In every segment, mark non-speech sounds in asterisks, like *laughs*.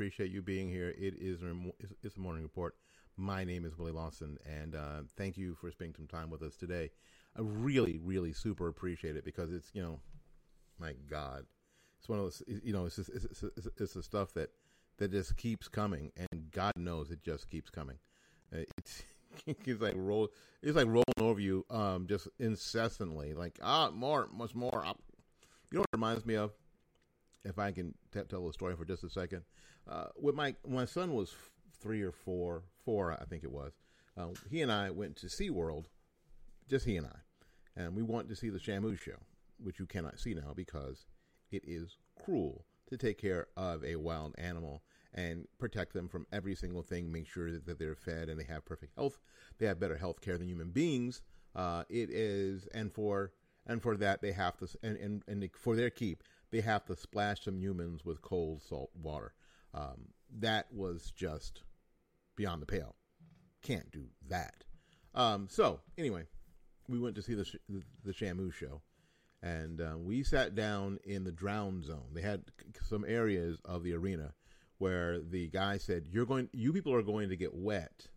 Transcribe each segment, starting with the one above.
Appreciate you being here. It is it's a morning report. My name is Willie Lawson, and uh, thank you for spending some time with us today. I really, really super appreciate it because it's you know, my God, it's one of those you know, it's just, it's, it's, it's the stuff that that just keeps coming, and God knows it just keeps coming. Uh, it's *laughs* it's like roll, it's like rolling over you, um, just incessantly. Like ah, more, much more. You know what it reminds me of? If I can t- tell the story for just a second. Uh, with my my son was f- three or four, four I think it was. Uh, he and I went to SeaWorld, just he and I, and we wanted to see the Shamu show, which you cannot see now because it is cruel to take care of a wild animal and protect them from every single thing. Make sure that, that they're fed and they have perfect health. They have better health care than human beings. Uh, it is, and for and for that they have to, and and, and for their keep they have to splash some humans with cold salt water. Um, that was just beyond the pale. Can't do that. Um, so anyway, we went to see the the, the Shamu show, and uh, we sat down in the drown zone. They had some areas of the arena where the guy said, "You're going, you people are going to get wet,"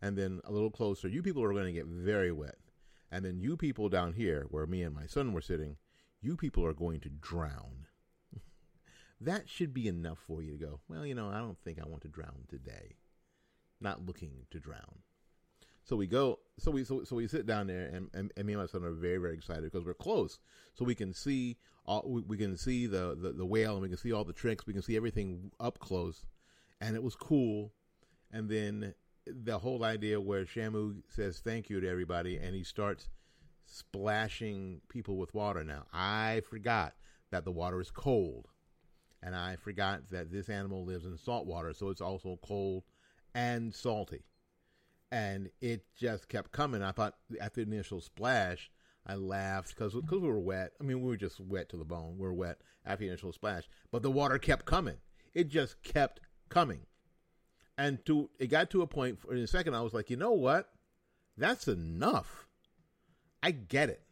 and then a little closer, "You people are going to get very wet," and then you people down here, where me and my son were sitting, you people are going to drown. *laughs* that should be enough for you to go, well, you know, I don't think I want to drown today. Not looking to drown. So we go, so we so, so we sit down there, and, and, and me and my son are very very excited because we're close, so we can see all we, we can see the, the the whale, and we can see all the tricks, we can see everything up close, and it was cool. And then the whole idea where Shamu says thank you to everybody, and he starts splashing people with water now. I forgot that the water is cold. And I forgot that this animal lives in salt water, so it's also cold and salty. And it just kept coming. I thought after the initial splash, I laughed because we were wet. I mean, we were just wet to the bone. We were wet after the initial splash, but the water kept coming. It just kept coming, and to it got to a point. For, in a second, I was like, you know what? That's enough. I get it.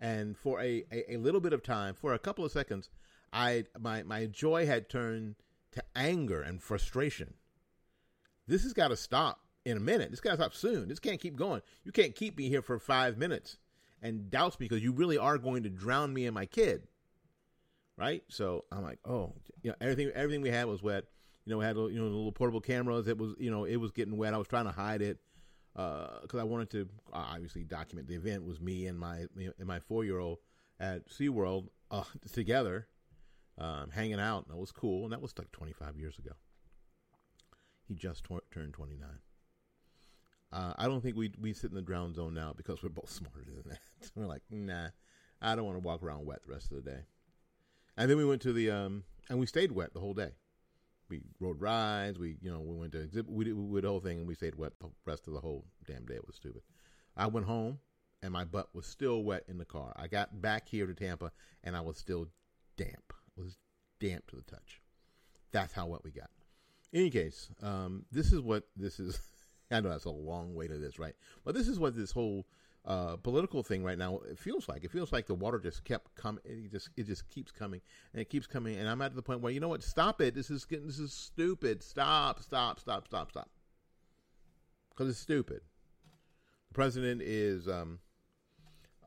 And for a, a, a, little bit of time, for a couple of seconds, I my my joy had turned to anger and frustration. This has got to stop in a minute. This got to stop soon. This can't keep going. You can't keep me here for five minutes and douse me because you really are going to drown me and my kid. Right? So I'm like, oh, you know, everything everything we had was wet. You know, we had you know the little portable cameras. It was you know it was getting wet. I was trying to hide it because uh, I wanted to obviously document the event. Was me and my and my four year old at SeaWorld uh, *laughs* together, um, hanging out. And that was cool, and that was like 25 years ago. He just turned 29. Uh, I don't think we we sit in the drown zone now because we're both *laughs* smarter than that. *laughs* we're like, nah, I don't want to walk around wet the rest of the day. And then we went to the um, and we stayed wet the whole day we rode rides. We you know we went to exhibit. We did, we did the whole thing, and we stayed wet the rest of the whole damn day. It was stupid. I went home, and my butt was still wet in the car. I got back here to Tampa, and I was still damp. It was damp to the touch. That's how wet we got. In any case, um, this is what this is. *laughs* I know that's a long way to this, right? But this is what this whole uh, political thing right now. It feels like it feels like the water just kept coming. It just it just keeps coming and it keeps coming. And I'm at the point where you know what? Stop it. This is getting this is stupid. Stop. Stop. Stop. Stop. Stop. Because it's stupid. The president is um,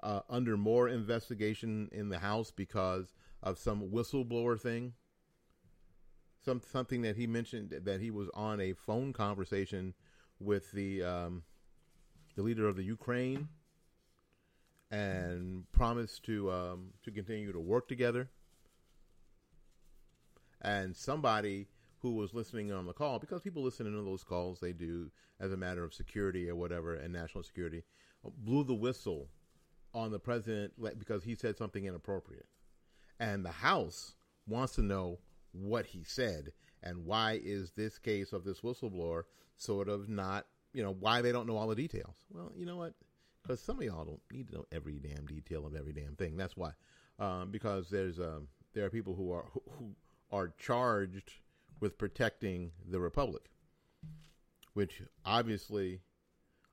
uh, under more investigation in the House because of some whistleblower thing. Some something that he mentioned that he was on a phone conversation with the um, the leader of the Ukraine and promised to um, to continue to work together. And somebody who was listening on the call, because people listen to those calls, they do as a matter of security or whatever and national security, blew the whistle on the president because he said something inappropriate. And the House wants to know what he said and why is this case of this whistleblower sort of not, you know, why they don't know all the details. Well, you know what? Because some of y'all don't need to know every damn detail of every damn thing. That's why. Um, because there's um, there are people who are who are charged with protecting the republic, which obviously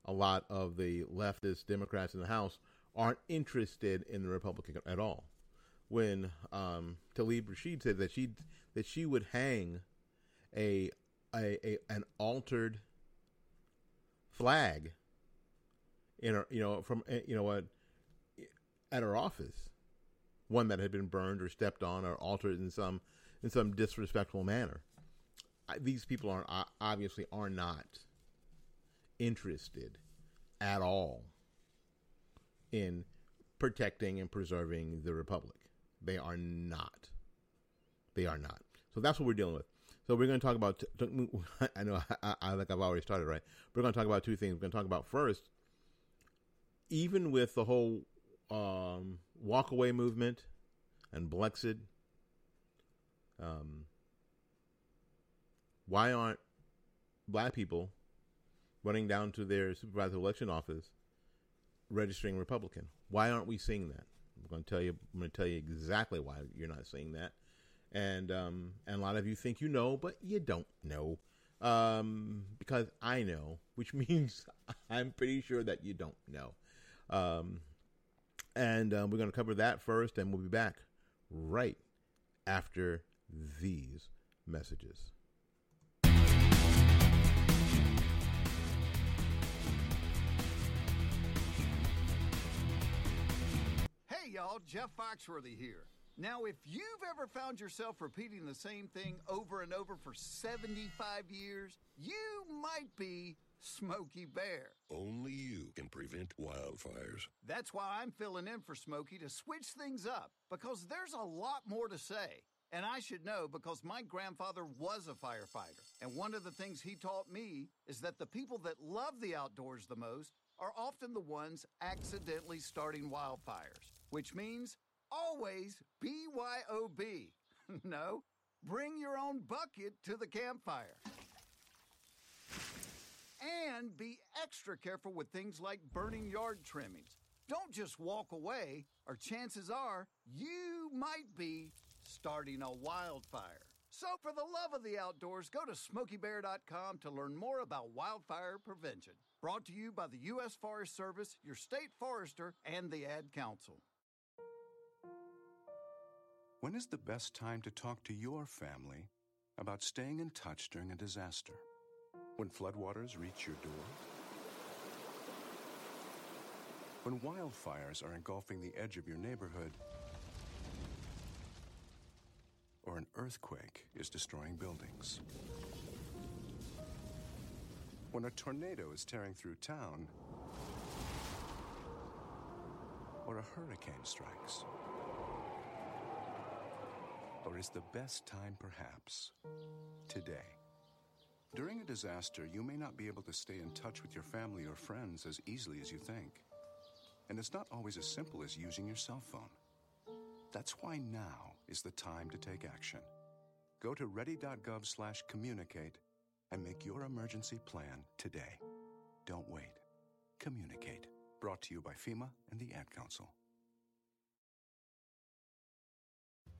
a lot of the leftist Democrats in the House aren't interested in the Republican at all. When um, Tlaib Rashid said that she that she would hang a, a, a an altered flag in her, you know, from eh, you know what, at our office, one that had been burned or stepped on or altered in some in some disrespectful manner. These people are obviously are not interested at all in protecting and preserving the republic. They are not. They are not. So that's what we're dealing with. So we're going to talk about. *laughs* I know I, I like I've already started right. We're going to talk about two things. We're going to talk about first, even with the whole um, walkaway movement and Blexit. Um, why aren't black people running down to their supervisor election office registering Republican? Why aren't we seeing that? I'm going to tell you. I'm going to tell you exactly why you're not seeing that and um, and a lot of you think you know, but you don't know um, because I know, which *laughs* means I'm pretty sure that you don't know. Um, and uh, we're going to cover that first, and we'll be back right after these messages. Hey, y'all, Jeff Foxworthy here. Now, if you've ever found yourself repeating the same thing over and over for 75 years, you might be Smokey Bear. Only you can prevent wildfires. That's why I'm filling in for Smokey to switch things up, because there's a lot more to say. And I should know because my grandfather was a firefighter. And one of the things he taught me is that the people that love the outdoors the most are often the ones accidentally starting wildfires, which means always BYOB. *laughs* no, bring your own bucket to the campfire. And be extra careful with things like burning yard trimmings. Don't just walk away, or chances are you might be starting a wildfire. So, for the love of the outdoors, go to smokeybear.com to learn more about wildfire prevention. Brought to you by the U.S. Forest Service, your state forester, and the Ad Council. When is the best time to talk to your family about staying in touch during a disaster? When floodwaters reach your door? When wildfires are engulfing the edge of your neighborhood? Or an earthquake is destroying buildings? When a tornado is tearing through town? Or a hurricane strikes? Or is the best time perhaps today? During a disaster, you may not be able to stay in touch with your family or friends as easily as you think. And it's not always as simple as using your cell phone. That's why now is the time to take action. Go to ready.gov/communicate and make your emergency plan today. Don't wait. Communicate. Brought to you by FEMA and the Ad Council.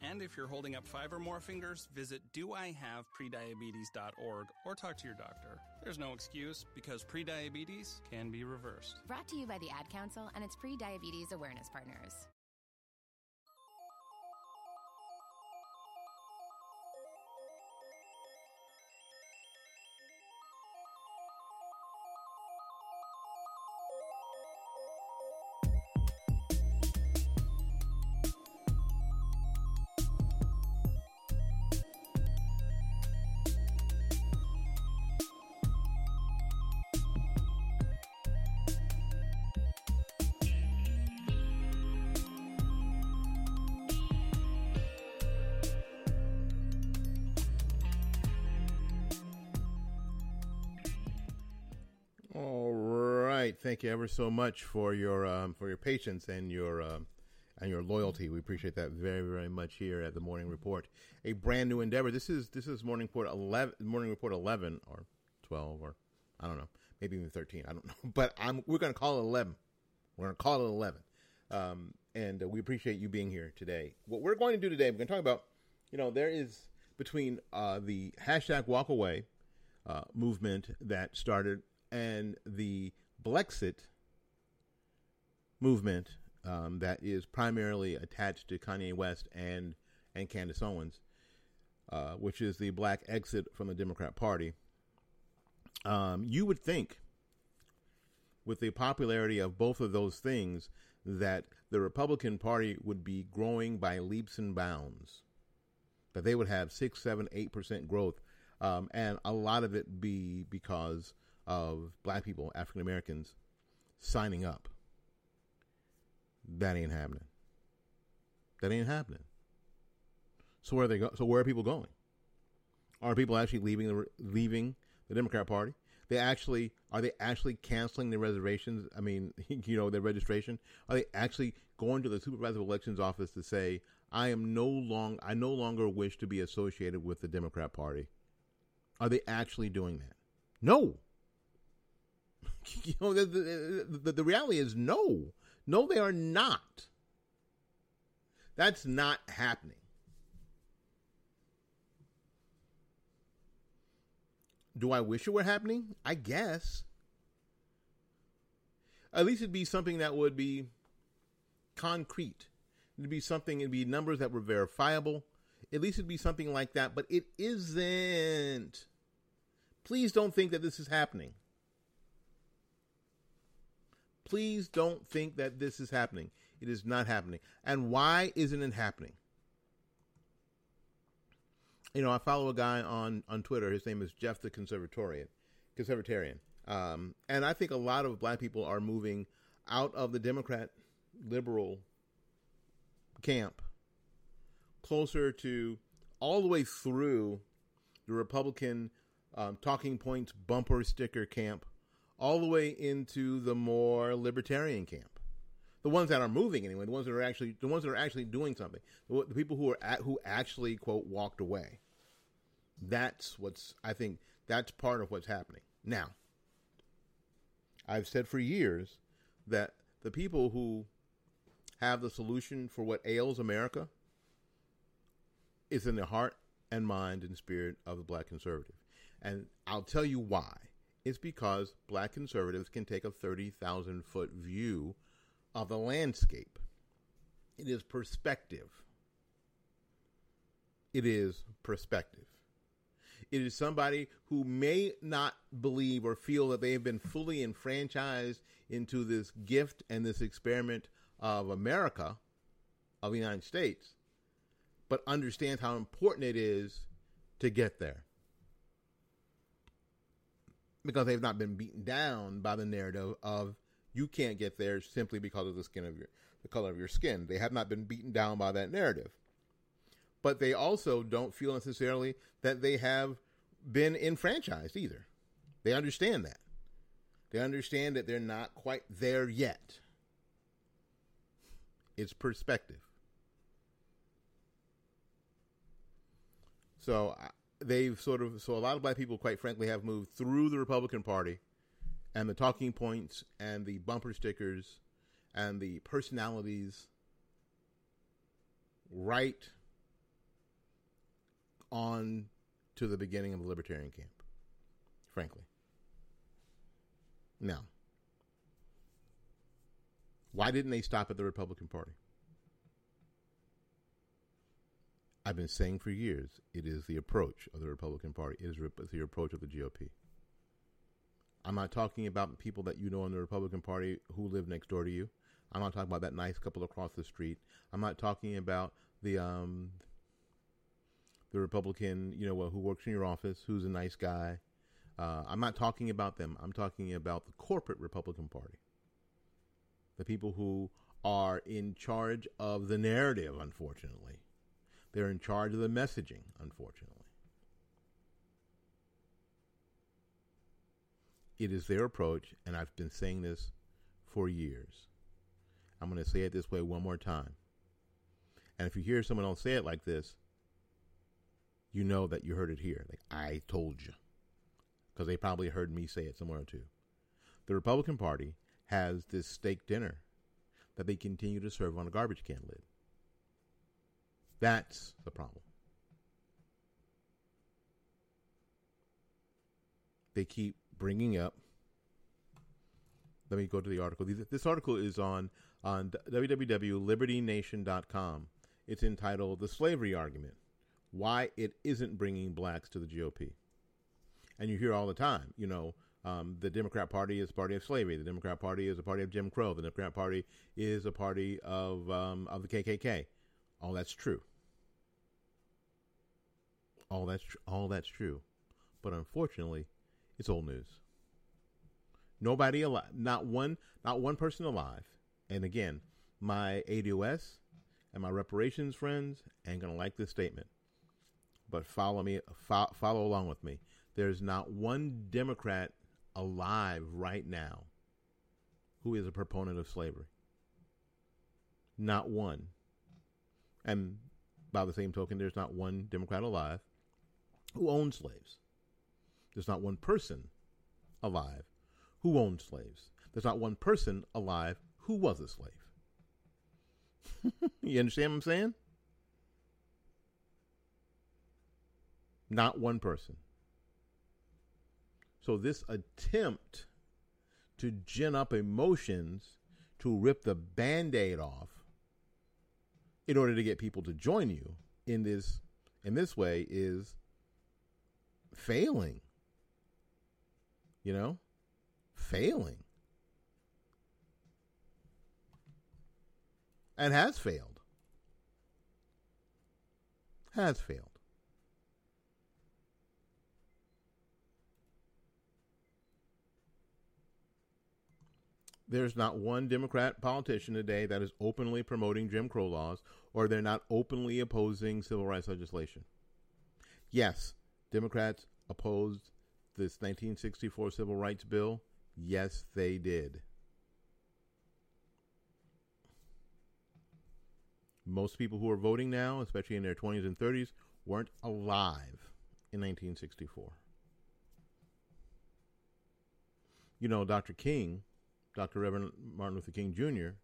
And if you're holding up five or more fingers, visit doihaveprediabetes.org or talk to your doctor. There's no excuse because prediabetes can be reversed. Brought to you by the Ad Council and its pre-diabetes awareness partners. Thank you ever so much for your um, for your patience and your um, and your loyalty. We appreciate that very very much here at the Morning Report. A brand new endeavor. This is this is Morning Report eleven, Morning Report eleven or twelve or I don't know, maybe even thirteen. I don't know, *laughs* but I'm we're going to call it eleven. We're going to call it eleven, um, and uh, we appreciate you being here today. What we're going to do today, we're going to talk about. You know, there is between uh, the hashtag Walk Away uh, movement that started and the Blexit movement um, that is primarily attached to Kanye West and and Candace Owens, uh, which is the black exit from the Democrat Party. Um, you would think, with the popularity of both of those things, that the Republican Party would be growing by leaps and bounds, that they would have six, seven, eight percent growth, um, and a lot of it be because of black people, African Americans, signing up. That ain't happening. That ain't happening. So where are they go? So where are people going? Are people actually leaving the leaving the Democrat Party? They actually are they actually canceling their reservations? I mean, *laughs* you know, their registration. Are they actually going to the supervisor of elections office to say, "I am no long I no longer wish to be associated with the Democrat Party"? Are they actually doing that? No. *laughs* you know, the, the, the, the reality is no. No, they are not. That's not happening. Do I wish it were happening? I guess. At least it'd be something that would be concrete. It'd be something, it'd be numbers that were verifiable. At least it'd be something like that, but it isn't. Please don't think that this is happening. Please don't think that this is happening. It is not happening. And why isn't it happening? You know, I follow a guy on, on Twitter. His name is Jeff the Conservatorian, Conservatarian. Um, and I think a lot of black people are moving out of the Democrat liberal camp closer to all the way through the Republican um, talking points bumper sticker camp all the way into the more libertarian camp. The ones that are moving anyway, the ones that are actually the ones that are actually doing something, the, the people who are at, who actually quote walked away. That's what's I think that's part of what's happening now. I've said for years that the people who have the solution for what ails America is in the heart and mind and spirit of the black conservative. And I'll tell you why is because black conservatives can take a 30,000 foot view of the landscape. It is perspective. It is perspective. It is somebody who may not believe or feel that they have been fully enfranchised into this gift and this experiment of America, of the United States, but understands how important it is to get there. Because they've not been beaten down by the narrative of you can't get there simply because of the skin of your the color of your skin. They have not been beaten down by that narrative. But they also don't feel necessarily that they have been enfranchised either. They understand that. They understand that they're not quite there yet. It's perspective. So they've sort of so a lot of black people, quite frankly, have moved through the Republican Party, and the talking points and the bumper stickers and the personalities right on to the beginning of the libertarian camp. Frankly. Now, why didn't they stop at the Republican Party? I've been saying for years it is the approach of the Republican Party, it is the approach of the GOP. I'm not talking about people that you know in the Republican Party who live next door to you. I'm not talking about that nice couple across the street. I'm not talking about the um, the Republican, you know, who works in your office, who's a nice guy. Uh, I'm not talking about them. I'm talking about the corporate Republican Party. The people who are in charge of the narrative, unfortunately. They're in charge of the messaging, unfortunately. It is their approach, and I've been saying this for years. I'm going to say it this way one more time. And if you hear someone else say it like this, you know that you heard it here. Like, I told you. Because they probably heard me say it somewhere too. The Republican Party has this steak dinner that they continue to serve on a garbage can lid. That's the problem. They keep bringing up. Let me go to the article. This article is on on www.libertynation.com. It's entitled "The Slavery Argument: Why It Isn't Bringing Blacks to the GOP." And you hear all the time, you know, um, the Democrat Party is a party of slavery. The Democrat Party is a party of Jim Crow. The Democrat Party is a party of um, of the KKK. All that's true. All that's tr- all that's true, but unfortunately, it's old news. Nobody alive, not one, not one person alive. And again, my ADOS and my reparations friends ain't gonna like this statement, but follow me, fo- follow along with me. There's not one Democrat alive right now who is a proponent of slavery. Not one. And by the same token, there's not one Democrat alive who owned slaves. There's not one person alive who owned slaves. There's not one person alive who was a slave. *laughs* you understand what I'm saying? Not one person. So, this attempt to gin up emotions to rip the band aid off in order to get people to join you in this in this way is failing. You know? Failing. And has failed. Has failed. There's not one Democrat politician today that is openly promoting Jim Crow laws or they're not openly opposing civil rights legislation. Yes, Democrats opposed this 1964 Civil Rights Bill? Yes, they did. Most people who are voting now, especially in their 20s and 30s, weren't alive in 1964. You know, Dr. King, Dr. Reverend Martin Luther King Jr.,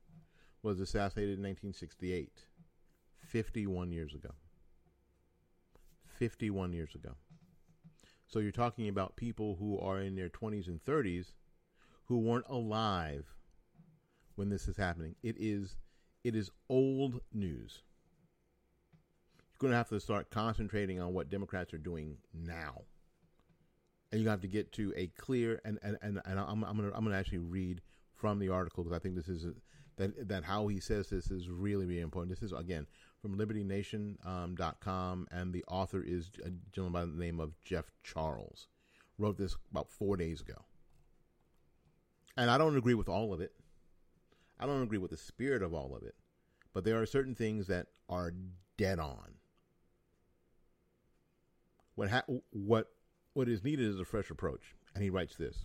was assassinated in 1968, 51 years ago. 51 years ago. So you're talking about people who are in their 20s and 30s who weren't alive when this is happening. It is it is old news. You're going to have to start concentrating on what Democrats are doing now. And you have to get to a clear and and, and, and I'm, I'm going to I'm going to actually read from the article because I think this is a, that that how he says this is really really important. This is again from LibertyNation.com, um, and the author is a gentleman by the name of Jeff Charles. wrote this about four days ago. And I don't agree with all of it. I don't agree with the spirit of all of it. But there are certain things that are dead on. What ha- what what is needed is a fresh approach. And he writes this.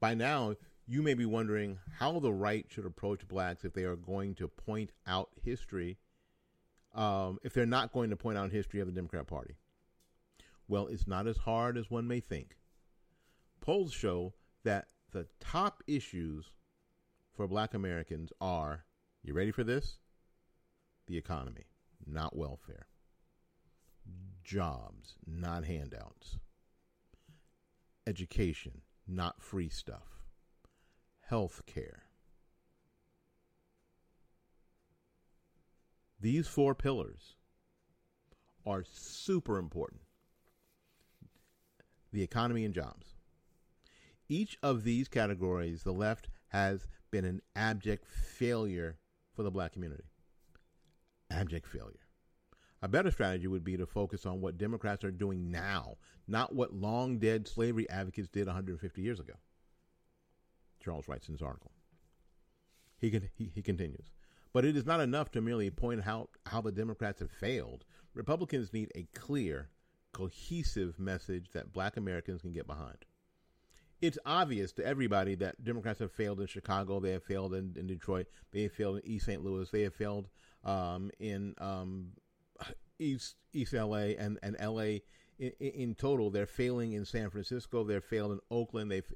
By now, you may be wondering how the right should approach blacks if they are going to point out history, um, if they're not going to point out history of the Democrat Party. Well, it's not as hard as one may think. Polls show that the top issues for black Americans are you ready for this? The economy, not welfare. Jobs, not handouts. Education, not free stuff. Health care. These four pillars are super important the economy and jobs. Each of these categories, the left has been an abject failure for the black community. Abject failure. A better strategy would be to focus on what Democrats are doing now, not what long dead slavery advocates did 150 years ago. Charles writes in his article. He, he, he continues. But it is not enough to merely point out how the Democrats have failed. Republicans need a clear, cohesive message that black Americans can get behind it's obvious to everybody that Democrats have failed in Chicago, they have failed in, in Detroit, they have failed in East St. Louis, they have failed um, in um, East East LA and and LA in, in, total. They're failing in San Francisco. They're failed in Oakland. They've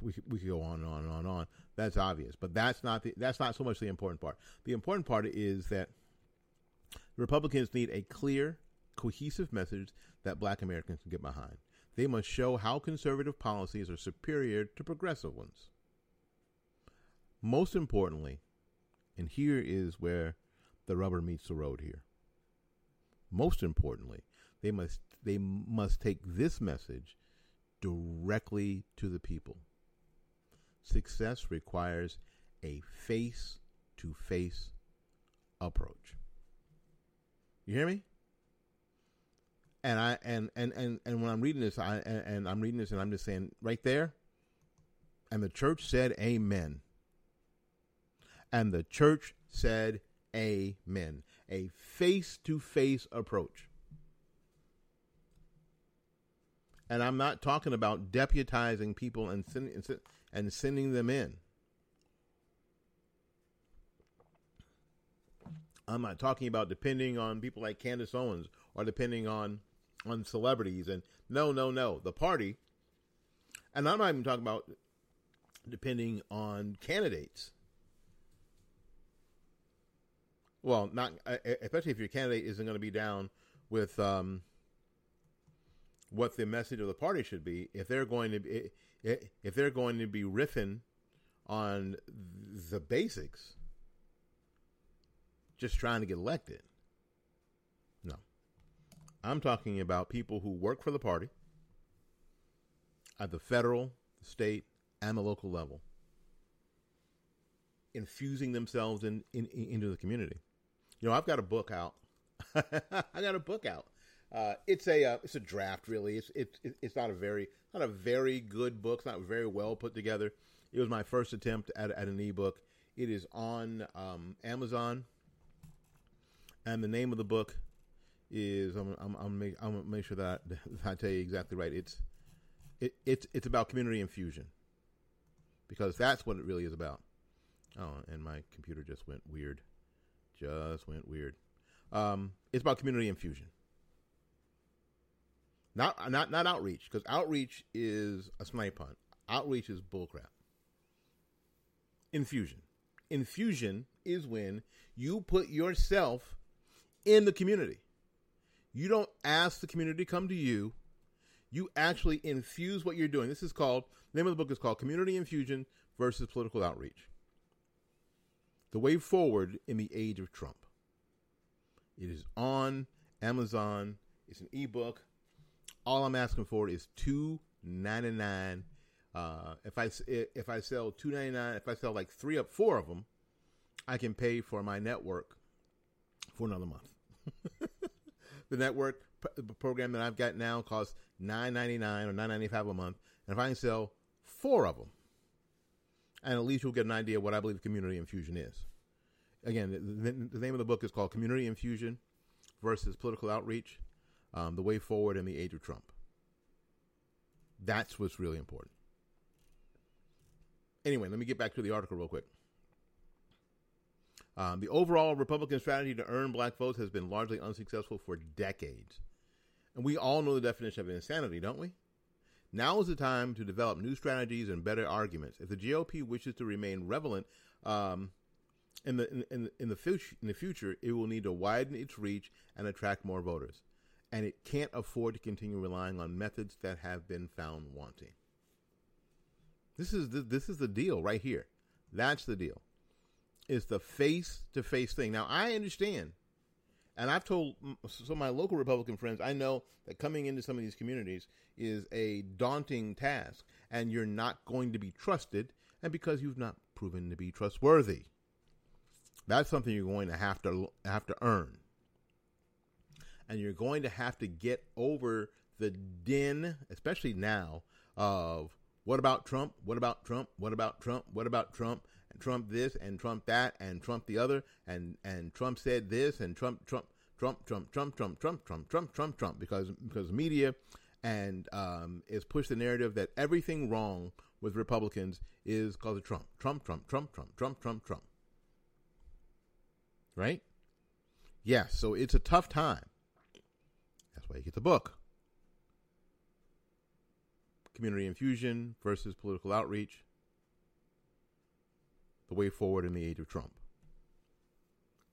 we we could go on and on and on and on. That's obvious, but that's not the that's not so much the important part. The important part is that Republicans need a clear, cohesive message that Black Americans can get behind. They must show how conservative policies are superior to progressive ones. Most importantly, and here is where the rubber meets the road here. Most importantly, they must they must take this message directly to the people. Success requires a face to face approach. You hear me? and I and and and and when I'm reading this, I and, and, I'm reading this, and I'm just saying right there. And the church said, "Amen." And the church said, "Amen." A face-to-face approach. And I'm not talking about deputizing people and sending and sending them in. I'm not talking about depending on people like Candace Owens or depending on on celebrities and no, no, no. The party, and I'm not even talking about depending on candidates. Well, not especially if your candidate isn't going to be down with um, what the message of the party should be. If they're going to be, if they're going to be riffing on the basics, just trying to get elected. No. I'm talking about people who work for the party at the federal, state, and the local level, infusing themselves in, in, in into the community. You know, I've got a book out. *laughs* I got a book out. Uh, it's a uh, it's a draft, really. It's it's it's not a very not a very good book. It's not very well put together. It was my first attempt at, at an ebook. It is on um, Amazon, and the name of the book is I'm I'm I'm, make, I'm gonna make sure that *laughs* I, I tell you exactly right. It's it, it's it's about community infusion because that's what it really is about. Oh, and my computer just went weird. Just went weird. Um, it's about community infusion. Not not not outreach because outreach is a snipe hunt. Outreach is bullcrap. Infusion. Infusion is when you put yourself in the community. You don't ask the community to come to you. You actually infuse what you're doing. This is called, the name of the book is called Community Infusion versus Political Outreach. The Way Forward in the Age of Trump. It is on Amazon. It's an ebook. All I'm asking for is two ninety nine. Uh, if I if I sell two ninety nine, if I sell like three up four of them, I can pay for my network for another month. *laughs* the network program that I've got now costs nine ninety nine or nine ninety five a month, and if I can sell four of them, and at least you'll get an idea what I believe community infusion is. Again, the, the name of the book is called Community Infusion versus Political Outreach: um, The Way Forward in the Age of Trump. That's what's really important. Anyway, let me get back to the article real quick. Um, the overall Republican strategy to earn black votes has been largely unsuccessful for decades. And we all know the definition of insanity, don't we? Now is the time to develop new strategies and better arguments. If the GOP wishes to remain relevant um, in, the, in, in, the future, in the future, it will need to widen its reach and attract more voters. And it can't afford to continue relying on methods that have been found wanting. This is the, this is the deal right here. That's the deal. It's the face to face thing. Now I understand, and I've told some of my local Republican friends I know that coming into some of these communities is a daunting task, and you're not going to be trusted, and because you've not proven to be trustworthy, that's something you're going to have to have to earn, and you're going to have to get over the din, especially now, of what about Trump? What about Trump? What about Trump? What about Trump? And Trump this and Trump that and Trump the other and and Trump said this and Trump Trump Trump Trump Trump Trump Trump Trump Trump Trump Trump because because media and um, is pushed the narrative that everything wrong with Republicans is because of Trump. Trump Trump Trump Trump Trump Trump Trump. Right? Yes, so it's a tough time. That's why you get the book community infusion versus political outreach, the way forward in the age of Trump.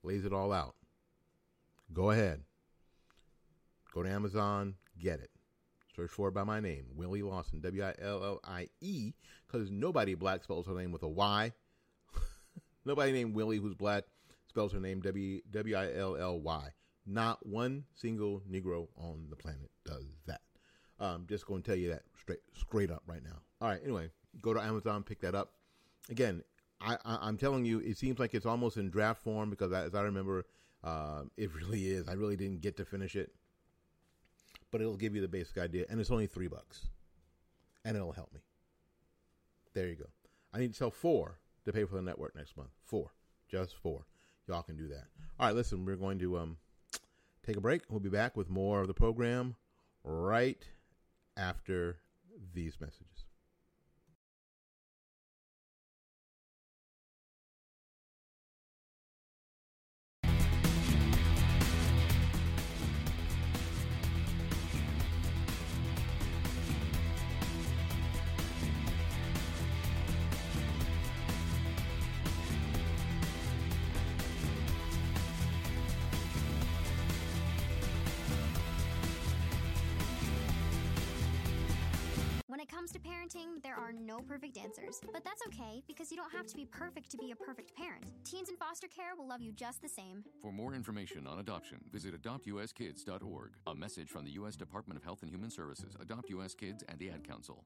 Lays it all out. Go ahead. Go to Amazon, get it. Search for it by my name, Willie Lawson, W I L L I E, because nobody black spells her name with a Y. *laughs* nobody named Willie who's black spells her name W I L L Y. Not one single Negro on the planet does that. I'm just going to tell you that straight straight up right now. All right. Anyway, go to Amazon, pick that up. Again, I am telling you, it seems like it's almost in draft form because as I remember, uh, it really is. I really didn't get to finish it, but it'll give you the basic idea, and it's only three bucks, and it'll help me. There you go. I need to sell four to pay for the network next month. Four, just four. Y'all can do that. All right. Listen, we're going to um take a break. We'll be back with more of the program right after these messages. Are no perfect answers. But that's okay because you don't have to be perfect to be a perfect parent. Teens in foster care will love you just the same. For more information on adoption, visit adoptuskids.org. A message from the U.S. Department of Health and Human Services, Adopt U.S. Kids, and the Ad Council.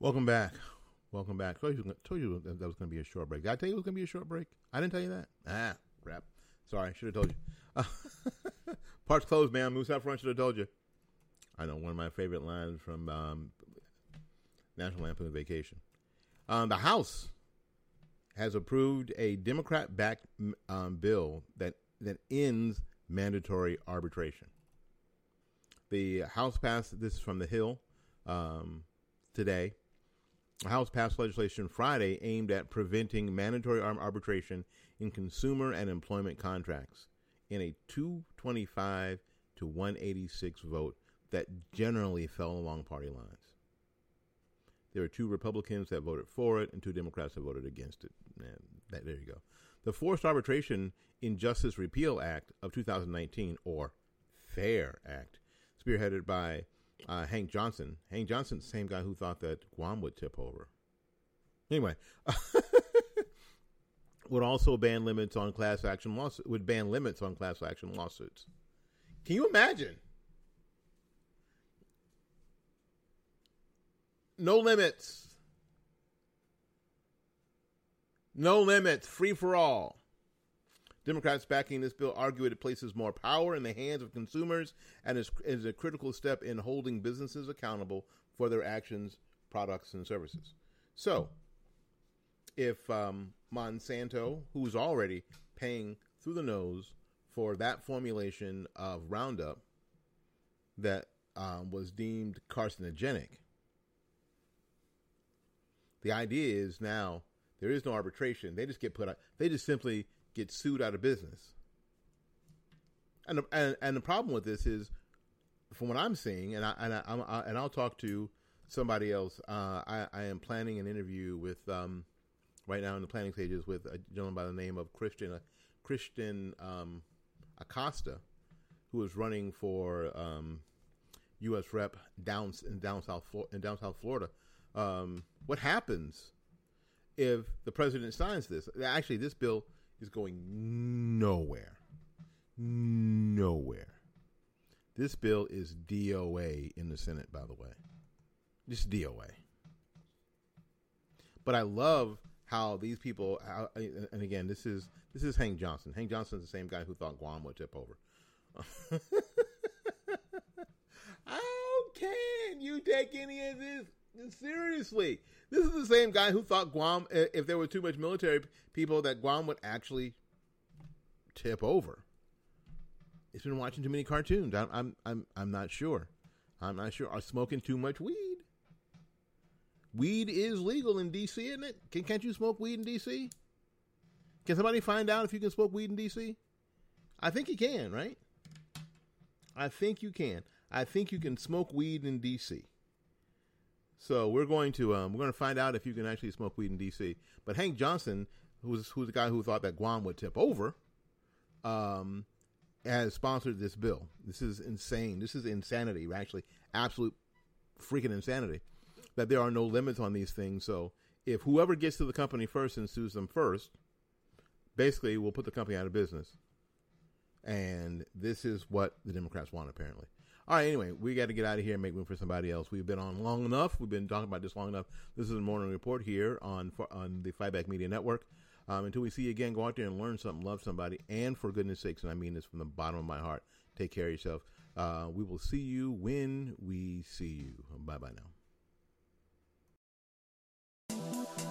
Welcome back. Welcome back. You, told you that was going to be a short break. Did I tell you it was going to be a short break? I didn't tell you that. Ah, crap. Sorry, should have told you. *laughs* Parts closed, man. Moose out front should have told you. I know one of my favorite lines from um, National Lampoon Vacation. Um, the House has approved a Democrat-backed um, bill that that ends mandatory arbitration. The House passed this is from the Hill um, today The House passed legislation Friday aimed at preventing mandatory arbitration in consumer and employment contracts in a 225 to 186 vote that generally fell along party lines. There were two Republicans that voted for it and two Democrats that voted against it. And that, there you go. The Forced Arbitration Injustice Repeal Act of 2019, or FAIR Act, spearheaded by uh, Hank Johnson. Hank Johnson, same guy who thought that Guam would tip over. Anyway, *laughs* would also ban limits on class action lawsuits. Would ban limits on class action lawsuits. Can you imagine? No limits. No limits. Free for all. Democrats backing this bill argue it places more power in the hands of consumers and is, is a critical step in holding businesses accountable for their actions, products, and services. So, if um, Monsanto, who's already paying through the nose for that formulation of Roundup that um, was deemed carcinogenic, the idea is now there is no arbitration. They just get put out. They just simply get sued out of business. And the, and, and the problem with this is, from what I'm seeing, and I and I, I and I'll talk to somebody else. Uh, I, I am planning an interview with um, right now in the planning stages with a gentleman by the name of Christian uh, Christian um, Acosta, who is running for um, U.S. Rep down in down south in down south Florida. Um, what happens if the president signs this? Actually, this bill is going nowhere. Nowhere. This bill is DOA in the Senate, by the way. Just DOA. But I love how these people, how, and again, this is this is Hank Johnson. Hank Johnson is the same guy who thought Guam would tip over. *laughs* how can you take any of this seriously? This is the same guy who thought Guam, uh, if there were too much military people, that Guam would actually tip over. He's been watching too many cartoons. I'm, I'm, I'm, I'm not sure. I'm not sure. Are smoking too much weed? Weed is legal in D.C., isn't it? Can, can't you smoke weed in D.C.? Can somebody find out if you can smoke weed in D.C.? I think you can, right? I think you can. I think you can smoke weed in D.C. So we're going to um, we're going to find out if you can actually smoke weed in D.C. But Hank Johnson, who's who's the guy who thought that Guam would tip over, um, has sponsored this bill. This is insane. This is insanity. Actually, absolute freaking insanity. That there are no limits on these things. So if whoever gets to the company first and sues them first, basically we'll put the company out of business. And this is what the Democrats want, apparently. All right, anyway, we got to get out of here and make room for somebody else. We've been on long enough. We've been talking about this long enough. This is the morning report here on on the Fightback Media Network. Um, until we see you again, go out there and learn something, love somebody, and for goodness sakes, and I mean this from the bottom of my heart, take care of yourself. Uh, we will see you when we see you. Bye bye now.